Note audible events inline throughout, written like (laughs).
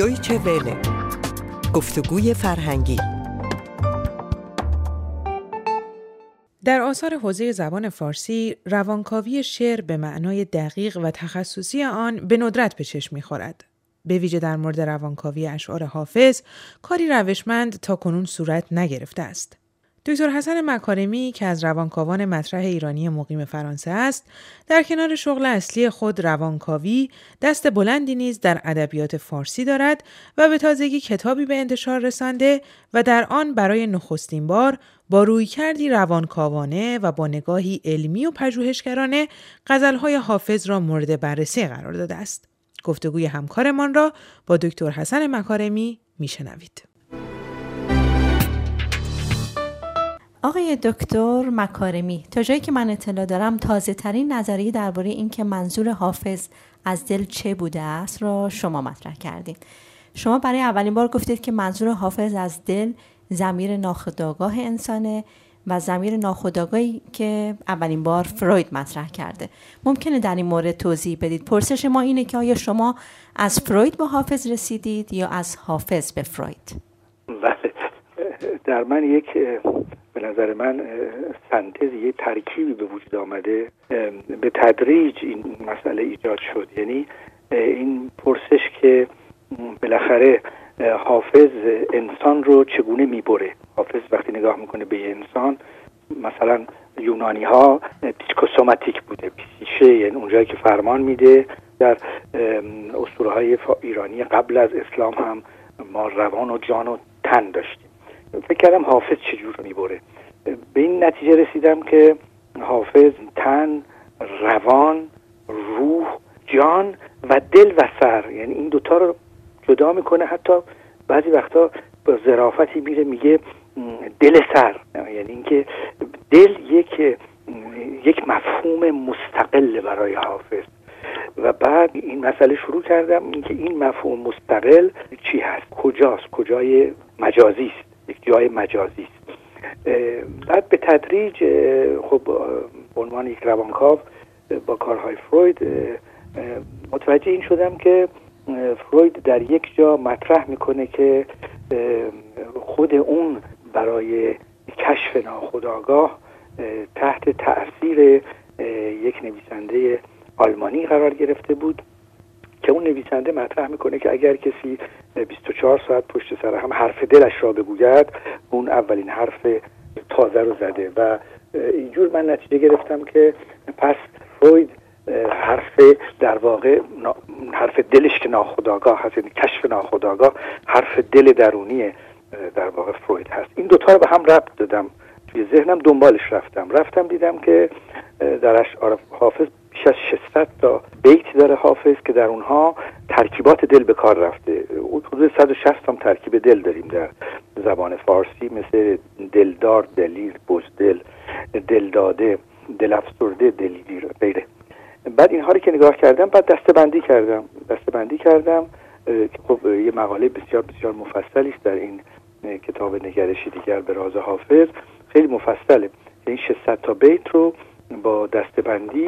دویچه وله گفتگوی فرهنگی در آثار حوزه زبان فارسی روانکاوی شعر به معنای دقیق و تخصصی آن به ندرت به چشم می‌خورد. به ویژه در مورد روانکاوی اشعار حافظ کاری روشمند تا کنون صورت نگرفته است. دکتر حسن مکارمی که از روانکاوان مطرح ایرانی مقیم فرانسه است در کنار شغل اصلی خود روانکاوی دست بلندی نیز در ادبیات فارسی دارد و به تازگی کتابی به انتشار رسانده و در آن برای نخستین بار با روی کردی روانکاوانه و با نگاهی علمی و پژوهشگرانه غزلهای حافظ را مورد بررسی قرار داده است. گفتگوی همکارمان را با دکتر حسن مکارمی میشنوید. آقای دکتر مکارمی تا جایی که من اطلاع دارم تازه ترین نظریه درباره اینکه منظور حافظ از دل چه بوده است را شما مطرح کردید شما برای اولین بار گفتید که منظور حافظ از دل زمیر ناخودآگاه انسانه و زمیر ناخودآگاهی که اولین بار فروید مطرح کرده. ممکنه در این مورد توضیح بدید. پرسش ما اینه که آیا شما از فروید به حافظ رسیدید یا از حافظ به فروید؟ بله. در من یک به نظر من سنتز یه ترکیبی به وجود آمده به تدریج این مسئله ایجاد شد. یعنی این پرسش که بالاخره حافظ انسان رو چگونه می‌بره؟ حافظ وقتی نگاه می‌کنه به انسان مثلا یونانی ها پیسکوسوماتیک بوده پیسیشه یعنی اونجایی که فرمان میده. در اسطوره های ایرانی قبل از اسلام هم ما روان و جان و تن داشتیم. فکر کردم حافظ چجور می‌بره. به این نتیجه رسیدم که حافظ تن روان روح جان و دل و سر یعنی این دوتا رو جدا می‌کنه. حتی بعضی وقتا با ظرافتی میره میگه دل سر. یعنی اینکه دل یک یک مفهوم مستقل برای حافظ. و بعد این مسئله شروع کردم اینکه این مفهوم مستقل چی هست؟ کجاست؟ کجای مجازی است؟ جای مجازی. است بعد به تدریج خب به عنوان یک روانکاو با کارهای فروید متوجه این شدم که فروید در یک جا مطرح می‌کنه که خود اون برای کشف ناخودآگاه تحت تاثیر یک نویسنده آلمانی قرار گرفته بود که اون نویسنده مطرح می‌کنه که اگر کسی 24 ساعت پشت سر هم حرف دلش را بگوید اون اولین حرف تازه رو زده و اینجور من نتیجه گرفتم که پس فروید حرف در واقع حرف دلش که ناخداگاه هست یعنی کشف ناخداگاه حرف دل درونی در واقع فروید هست. این دوتا رو به هم ربط دادم. توی ذهنم دنبالش رفتم. رفتم دیدم که در اشعار حافظ بیش از 600 تا بیت داره حافظ که در اونها ترکیبات دل به کار رفته. حدود 160 هم ترکیب دل داریم در زبان فارسی مثل دلدار دلیر بزدل دلداده دل افسرده دلگیر غیره. بعد اینها رو که نگاه کردم بعد دسته بندی کردم. دسته بندی کردم که خب یه مقاله بسیار بسیار مفصلی است در این کتاب نگرشی دیگر به راز حافظ. خیلی مفصله. این 600 تا بیت رو با دستبندی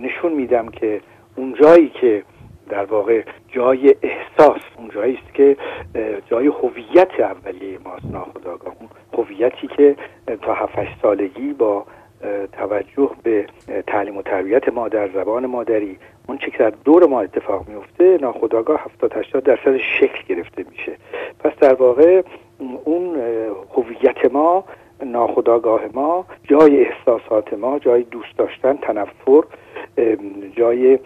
نشون میدم که اون جایی که در واقع جای احساس اون جایی است که جای هویت اولیه ماست اون هویتی که تا 7 سالگی با توجه به تعلیم و تربیت ما در زبان مادری اون چه که در دور ما اتفاق میفته ناخداگاه 70 80 درصد شکل گرفته میشه. پس در واقع اون هویت ما ناخداگاه ما جای احساسات ما جای دوست داشتن تنفر جای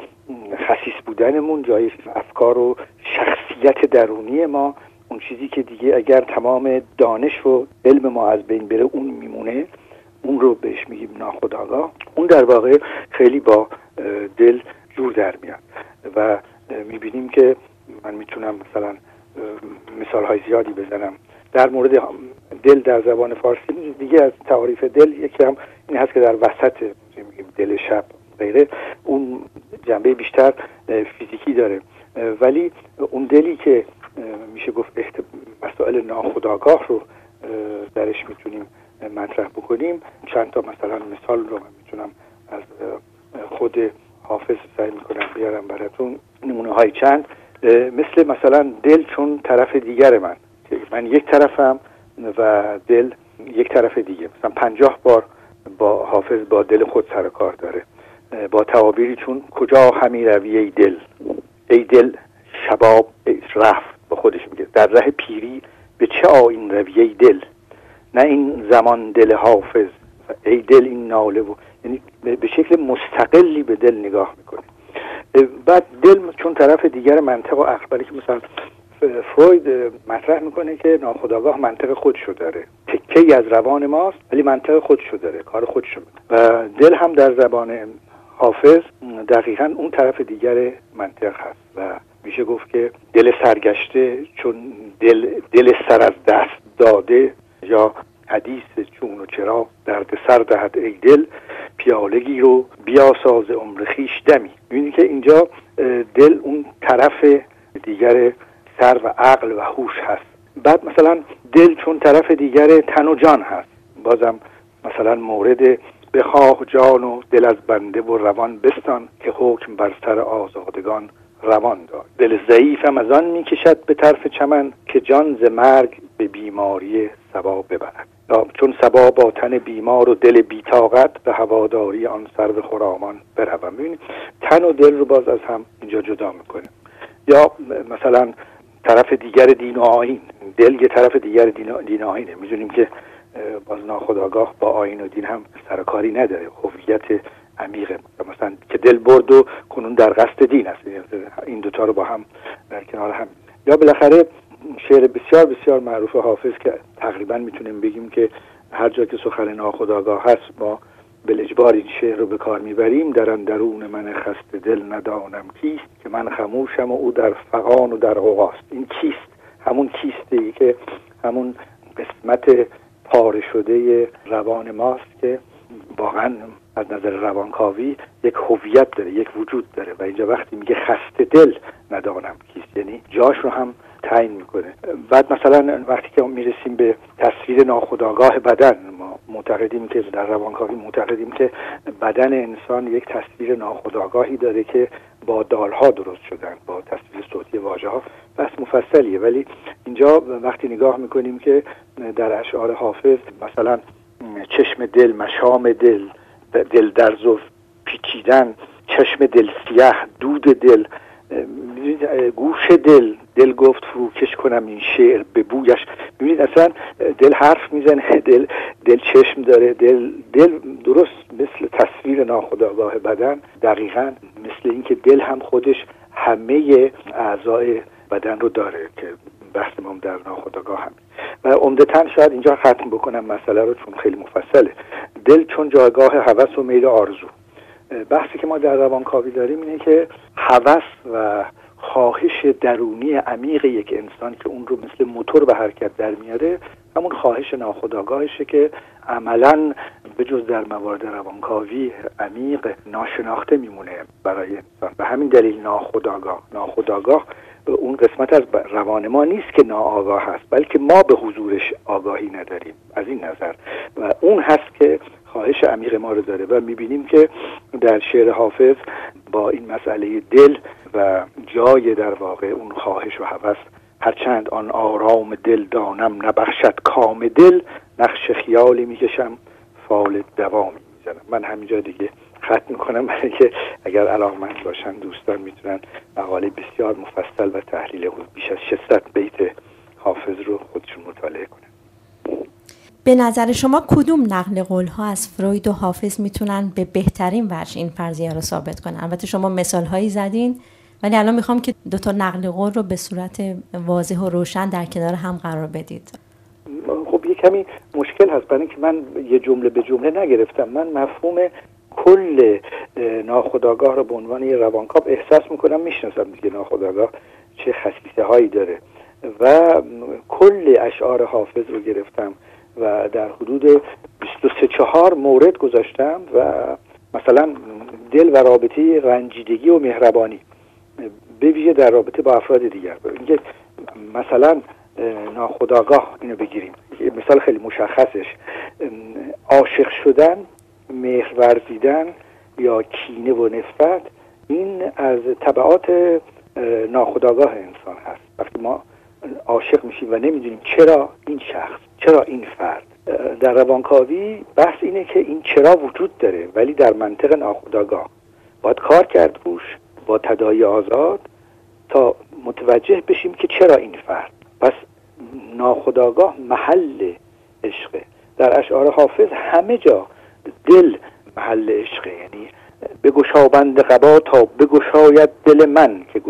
خصیص بودنمون جای افکار و شخصیت درونی ما. اون چیزی که دیگه اگر تمام دانش و علم ما از بین بره اون میمونه. اون رو بهش میگیم ناخداگاه اون در واقع خیلی با دل جور در میاد. و می‌بینیم که من می‌تونم مثلا مثال های زیادی بزنم. در مورد دل در زبان فارسی دیگه از تعاریف دل یکی هم این هست که در وسط دل شب غیره اون جنبه بیشتر فیزیکی داره. ولی اون دلی که میشه گفت مسائل ناخودآگاه رو درش می‌تونیم مطرح بکنیم. چند تا مثلا مثال رو من می‌تونم از خود حافظ سعی می‌کنم بیارم براتون. نمونه های چند مثل مثلا دل چون طرف دیگر من. من یک طرفم و دل یک طرف دیگه. مثلا پنجاه بار با حافظ با دل خود سر کار داره. با تعابیری چون کجا همی روی ای دل؟ ای دل شباب رفت با خودش میگه. در ره پیری به چه آین روی ای دل؟ نه این زمان دل حافظ. ای دل این ناله و یعنی به شکل مستقلی به دل نگاه می‌کنه. بعد دل چون طرف دیگر منطق و عقل که مثلا فروید مطرح می‌کنه که ناخداگاه منطق خودشو داره. تکه از روان ماست ولی منطق خودشو داره کار خودشو و دل هم در زبان حافظ دقیقا اون طرف دیگر منطق هست. و میشه گفت که دل سرگشته چون دل, دل سر از دست داده یا حدیث چون و چرا درد سر دهد ای دل پیالگی رو بیاساز عمر خیش دمی. می‌بینی که اینجا دل اون طرف دیگر سر و عقل و هوش هست. بعد مثلا دل چون طرف دیگر تن و جان هست. بازم مثلا مورد بخواه جان و دل از بنده و روان بستان که حکم بر سر آزادگان روان داد دل ضعیفم از آن می‌کشد به طرف چمن که جان ز مرگ به بیماری سبا ببرد. چون سبا با تن بیمار و دل بیتاقت به هواداری آن سر به خرامان بروم. ببینید تن و دل رو باز از هم اینجا جدا می‌کنه یا مثلا طرف دیگر دین و آین دل یه طرف دیگر دین و آینه می‌دونیم که باز ناخداگاه با آین و دین هم سرکاری نداره. هویت عمیقه مثلا که دل برد و کنون در قصد دین است. این دوتا رو با هم در کنار هم. یا بالاخره شعر بسیار بسیار معروف حافظ که تقریبا می‌تونیم بگیم که هر جا که سخن ناخداگاه هست ما این شعر رو به کار می‌بریم در درون من خست دل ندانم کیست که من خموشم و او در فقان و در غواست. این کیست؟ همون کیسته ای که همون قسمت پاره شده روان ماست که واقعا از نظر روانکاوی یک هویت داره یک وجود داره. و اینجا وقتی میگه خسته دل ندانم کیست یعنی جاش رو هم تعیین می‌کنه. بعد مثلا وقتی که می‌رسیم به تصویر ناخودآگاه بدن ما معتقدیم که در روانکاوی معتقدیم که بدن انسان یک تصویر ناخودآگاهی داره که با دالها درست شدن با تصویر صوتی واژه ها بس مفصلیه. ولی اینجا وقتی نگاه می‌کنیم که در اشعار حافظ مثلا چشم دل مشام دل دل در پیچیدن چشم دل سیاه دود دل گوش دل دل گفت فروکش کنم این شعر به بویش. ببینید اصلا دل حرف می‌زنه دل دل چشم داره دل دل درست مثل تصویر ناخودآگاه بدن دقیقا مثل اینکه دل هم خودش همه اعضای بدن رو داره که بحث ما در ناخودآگاه هم و عمدتا شاید اینجا ختم بکنم مسئله رو چون خیلی مفصله. دل چون جایگاه هوس و میل آرزو. بحثی که ما در روانکاوی داریم اینه که هوس و خواهش درونی عمیق یک انسان که اون رو مثل موتور به حرکت در میاره همون خواهش ناخودآگاهشه که عملا به جز در موارد روانکاوی عمیق ناشناخته میمونه برای انسان. به همین دلیل ناخودآگاه. ناخودآگاه اون قسمت از روان ما نیست که ناآگاه هست بلکه ما به حضورش آگاهی نداریم. از این نظر. و اون هست که خواهش عمیق ما رو داره و می‌بینیم که در شعر حافظ با این مسئله دل و جای در واقع اون خواهش و هوس هرچند آن آرام دل دانم نبخشد کام دل نقش خیالی می‌کشم فال دوامی می‌زنم من همینجا دیگه ختم می‌کنم برای که اگر علاقمند باشن دوستان می‌تونن مقاله بسیار مفصل و تحلیل بیش از 600 بیت حافظ رو خودشون مطالعه کنن. به نظر شما کدوم نقل قول ها از فروید و حافظ می‌تونن به بهترین وجه این فرضیه رو ثابت کنن؟ البته شما مثال هایی زدین ولی الان می‌خوام که دو تا نقل قول رو به صورت واضح و روشن در کنار هم قرار بدید. خب یه کمی مشکل هست. برای اینکه من یه جمله به جمله نگرفتم. من مفهوم کل ناخداگاه رو به عنوان یه روانکاو احساس می‌کنم می‌شناسم دیگه ناخداگاه چه خصیصه هایی داره. و کل اشعار حافظ رو گرفتم. و در حدود 23 چهار مورد گذاشتم و مثلا دل و رابطه رنجیدگی و مهربانی به ویژه در رابطه با افراد دیگر. اینکه مثلا ناخداگاه اینو بگیریم. مثال خیلی مشخصش. عاشق شدن مهر ورزیدن یا کینه و نفرت این از طبعات ناخداگاه انسان هست. وقتی ما عاشق میشیم و نمی‌دونیم چرا این شخص چرا این فرد؟ در روانکاوی بحث اینه که این چرا وجود داره ولی در منطق ناخداگاه باید کار کرد روش با تدایی آزاد تا متوجه بشیم که چرا این فرد. پس ناخداگاه محل عشقه. در اشعار حافظ همه جا دل محل عشقه. یعنی بگشا بند قبا تا بگشاید دل من که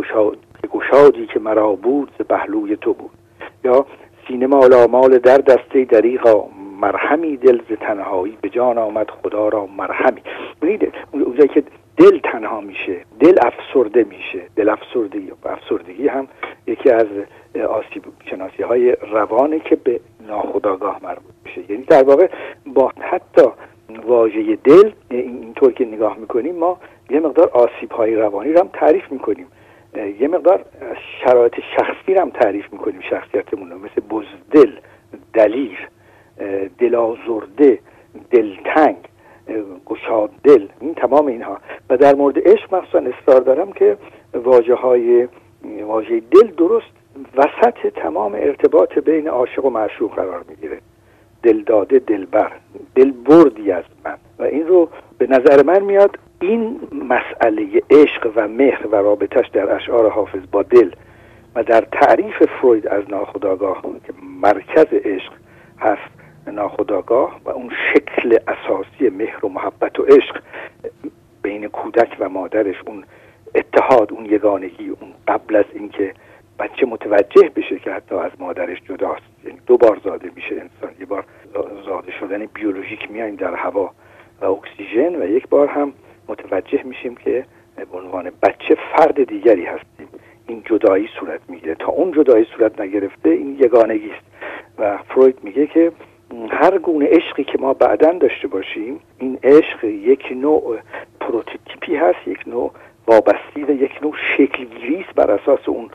گشادی که مرا بود ز پهلوی تو بود. یا سینه مال مال در دسته دریغا. مرهمی دل ز تنهایی به جان آمد خدا را مرهمی ببینید اونجایی که دل تنها میشه دل افسرده میشه. دل افسردگی افسردگی هم یکی از آسیب شناسی های روانه که به ناخداگاه مربوط میشه. یعنی در واقع با حتی واژه دل اینطور که نگاه می‌کنیم ما یه مقدار آسیب های روانی رو هم تعریف می‌کنیم. یه مقدار شرایط شخصی رو هم تعریف می‌کنیم شخصیتمون رو. مثل بزدل دلیر دلازرده دلتنگ گشاد دل این تمام اینها. و در مورد عشق مخصوصا اصرار دارم که واجه های واژه دل درست وسط تمام ارتباط بین عاشق و معشوق قرار می‌گیره. دل داده دلبر دل بردی از من. و این رو به نظر من میاد این مسئله عشق و مهر و رابطش در اشعار حافظ با دل و در تعریف فروید از ناخداگاه که مرکز عشق هست ناخداگاه و اون شکل اساسی مهر و محبت و عشق بین کودک و مادرش اون اتحاد اون یگانگی اون قبل از اینکه بچه متوجه بشه که حتی از مادرش جداست. یعنی دو بار زاده میشه انسان. یه بار زاده شدن بیولوژیک میایم در هوا و اکسیژن و یک بار هم متوجه میشیم که به عنوان بچه فرد دیگری هستیم. این جدایی صورت می‌گیره. تا اون جدایی صورت نگرفته این یگانگی است. و فروید میگه که هر گونه عشقی که ما بعدا داشته باشیم این عشق یک نوع پروتوتیپی هست یک نوع وابستی و یک نوع شکلگیری است بر اساس اون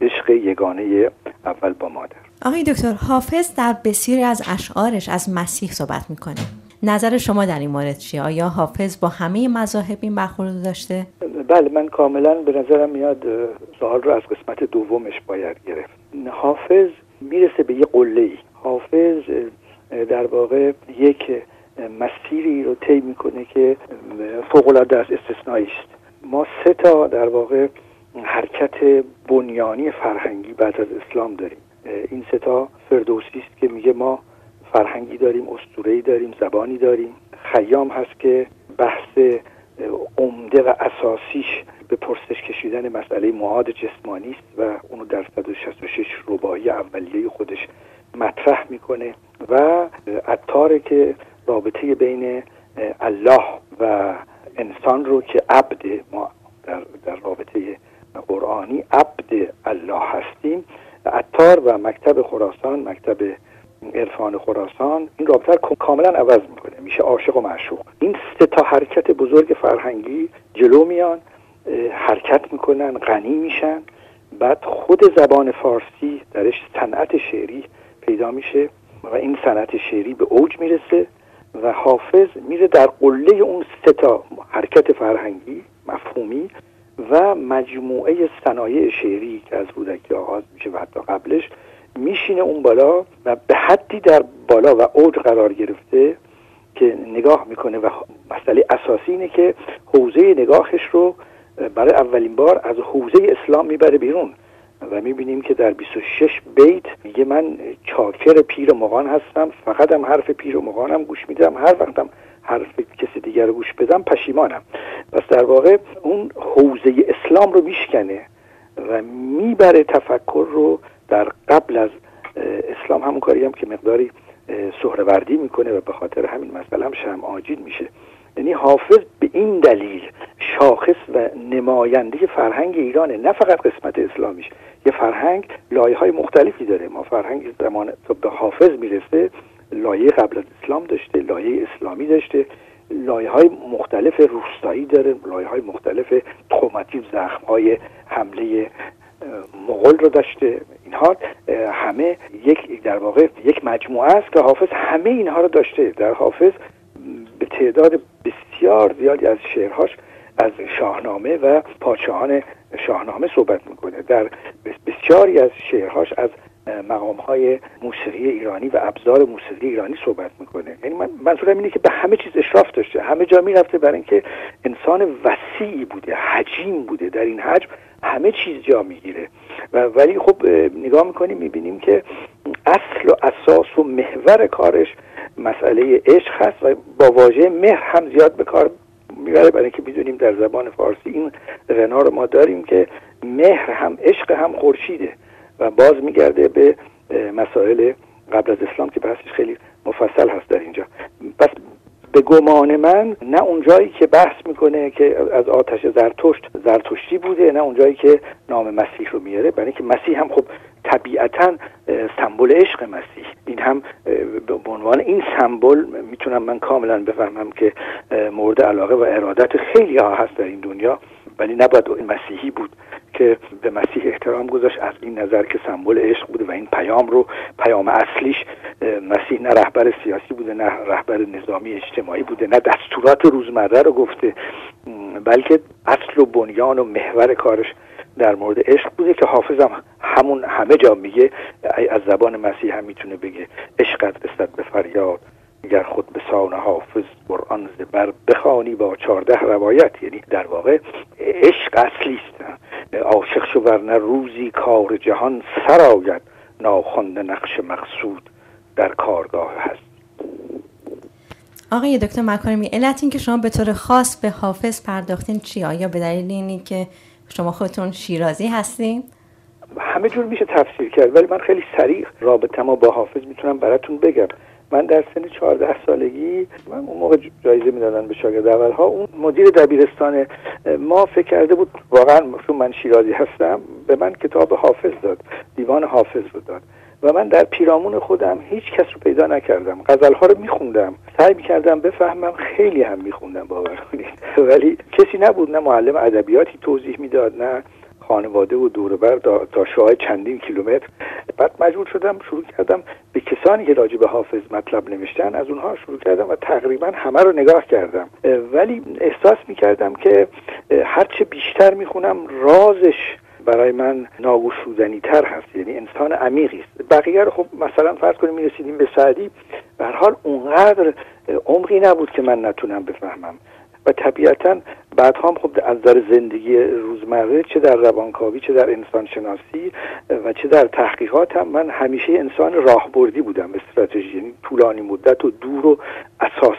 عشق یگانه اول با مادر. آقای دکتر حافظ در بسیاری از اشعارش از مسیح صحبت می‌کنه. نظر شما در این مورد چیه؟ آیا حافظ با همه مذاهب این برخورد داشته؟ بله من کاملا به نظرم میاد سوال رو از قسمت دومش باید گرفت حافظ می‌رسه به یه قله ای حافظ در واقع یک مسیری رو طی می‌کنه که فوق العاده از استثنایی است ما سه تا در واقع حرکت بنیانی فرهنگی بعد از اسلام داریم این سه تا فردوسی است که میگه ما فرهنگی داریم اسطوره‌ای داریم زبانی داریم. خیام هست که بحث عمده و اساسیش به پرسش کشیدن مسئله معاد جسمانی است و اونو در 166 ربایی اولیه خودش مطرح می‌کنه و عطاره که رابطه بین الله و انسان رو که عبد ما در, در رابطه قرآنی عبد الله هستیم. عطار و مکتب خراسان مکتب عرفان خراسان این رابطه کاملا عوض می‌کنه میشه عاشق و معشوق. این سه تا حرکت بزرگ فرهنگی جلو میان حرکت می‌کنن غنی میشن. بعد خود زبان فارسی درش صنعت شعری پیدا میشه و این صنعت شعری به اوج می‌رسه و حافظ میره در قله اون سه تا حرکت فرهنگی مفهومی و مجموعه صنایع شعری که از کودکی آغاز میشه و حتی قبلش میشینه اون بالا و به حدی در بالا و اوج قرار گرفته که نگاه می‌کنه و مسئله اساسی اینه که حوزه نگاهش رو برای اولین بار از حوزه اسلام می‌بره بیرون. و می‌بینیم که در 26 بیت میگه من چاکر پیر مغان هستم فقط هم حرف پیر و مغانم گوش میدم هر وقتم حرف کسی دیگر رو گوش بدم پشیمانم. پس در واقع اون حوزه اسلام رو میشکنه و می‌بره تفکر رو در قبل از اسلام همون کاری هم که مقداری سهروردی می‌کنه و به خاطر همین مسئله هم شم آجید میشه. یعنی حافظ به این دلیل شاخص و نماینده فرهنگ ایرانه نه فقط قسمت اسلامیش. یه فرهنگ لایه های مختلفی داره. ما فرهنگ زمان به حافظ می‌رسه لایه قبل از اسلام داشته لایه اسلامی داشته لایه های مختلف روستایی داره لایه های مختلف تخمتی زخم های حمله مغول رو داشته. اینها همه یک در واقع یک مجموعه است که حافظ همه اینها رو داشته. در حافظ به تعداد بسیار زیادی از شعرهاش از شاهنامه و پادشاهان شاهنامه صحبت می‌کنه. در بسیاری از شعرهاش از مقام های موسیقی ایرانی و ابزار موسیقی ایرانی صحبت می‌کنه. یعنی من منظورم اینه که به همه چیز اشراف داشته. همه جا می‌رفته برای اینکه انسان وسیعی بوده حجیم بوده در این حجم. همه چیز جا می‌گیره. و ولی خب نگاه می‌کنیم می‌بینیم که اصل و اساس و محور کارش مسئله عشق هست و با واژه مهر هم زیاد به کار می‌بره برای اینکه می‌دونیم در زبان فارسی این غنا رو ما داریم که مهر هم عشق هم خورشیده و باز میگرده به مسائل قبل از اسلام که بحثش خیلی مفصل هست در اینجا. پس به گمان من نه اونجایی که بحث می‌کنه که از آتش زرتشت زرتشتی بوده نه اونجایی که نام مسیح رو میاره. برای اینکه مسیح هم خب طبیعتا سمبل عشق مسیح. این هم به عنوان این سمبل می‌تونم من کاملا بفهمم که مورد علاقه و ارادت خیلی ها هست در این دنیا. ولی نباید این مسیحی بود که به مسیح احترام گذاشت. از این نظر که سمبل عشق بوده و این پیام رو پیام اصلیش مسیح نه رهبر سیاسی بوده نه رهبر نظامی اجتماعی بوده نه دستورات روزمره رو گفته بلکه اصل و بنیان و محور کارش در مورد عشق بوده که حافظم همون همه جا میگه. از زبان مسیح هم می‌تونه بگه عشقت رسد به فریاد. گر خود به سان حافظ قرآن زبر بخوانی با چارده روایت یعنی در واقع عشق اصلی است. عاشق شو ورنه روزی کار جهان سرآید ناخوانده نقش مقصود در کارگاه هست. آقای دکتر مکارمی علت این که شما به طور خاص به حافظ پرداختین چی؟ آیا به دلیل اینی که شما خودتون شیرازی هستین؟ همه جور میشه تفسیر کرد ولی من خیلی سریع رابطه ما با حافظ می‌تونم براتون بگم. من در سن 14 سالگی من اون موقع جایزه می‌دادن به شاگرد اول ها اون مدیر دبیرستان ما فکر کرده بود واقعا چون من شیرازی هستم به من کتاب حافظ داد دیوان حافظ رو داد. و من در پیرامون خودم هیچ کس رو پیدا نکردم. غزل ها رو میخوندم. سعی می‌کردم بفهمم خیلی هم میخوندم باور کنید. (laughs) ولی کسی نبود نه معلم ادبیاتی توضیح می‌داد نه خانواده و دوربر تا شاه چندین کیلومتر. بعد مجبور شدم شروع کردم به کسانی که راجع به حافظ مطلب نوشتن از اونها شروع کردم و تقریبا همه رو نگاه کردم. ولی احساس می‌کردم که هرچه بیشتر می‌خونم رازش برای من ناگشودنی تر هست. یعنی انسان عمیقی است. بقیه رو خب مثلا فرض کنیم می‌رسیدیم به سعدی. به حال اونقدر عمقی نبود که من نتونم بفهمم. و طبیعتا بعد هم خب از در زندگی روزمره چه در روانکاوی چه در انسان شناسی و چه در تحقیقات هم من همیشه انسان راهبردی بودم. استراتژی یعنی طولانی مدت و دور و اساس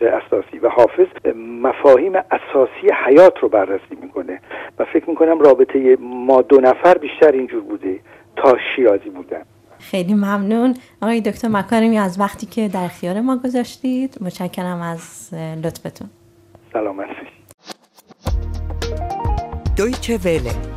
اساسی و حافظ مفاهیم اساسی حیات رو بررسی می‌کنه و فکر می‌کنم رابطه ما دو نفر بیشتر اینجور بوده تا شیرازی بودن. خیلی ممنون. آقای دکتر مکارمی از وقتی که در اختیار ما گذاشتید متشکرم از لطفتون. سلامت دویچه وله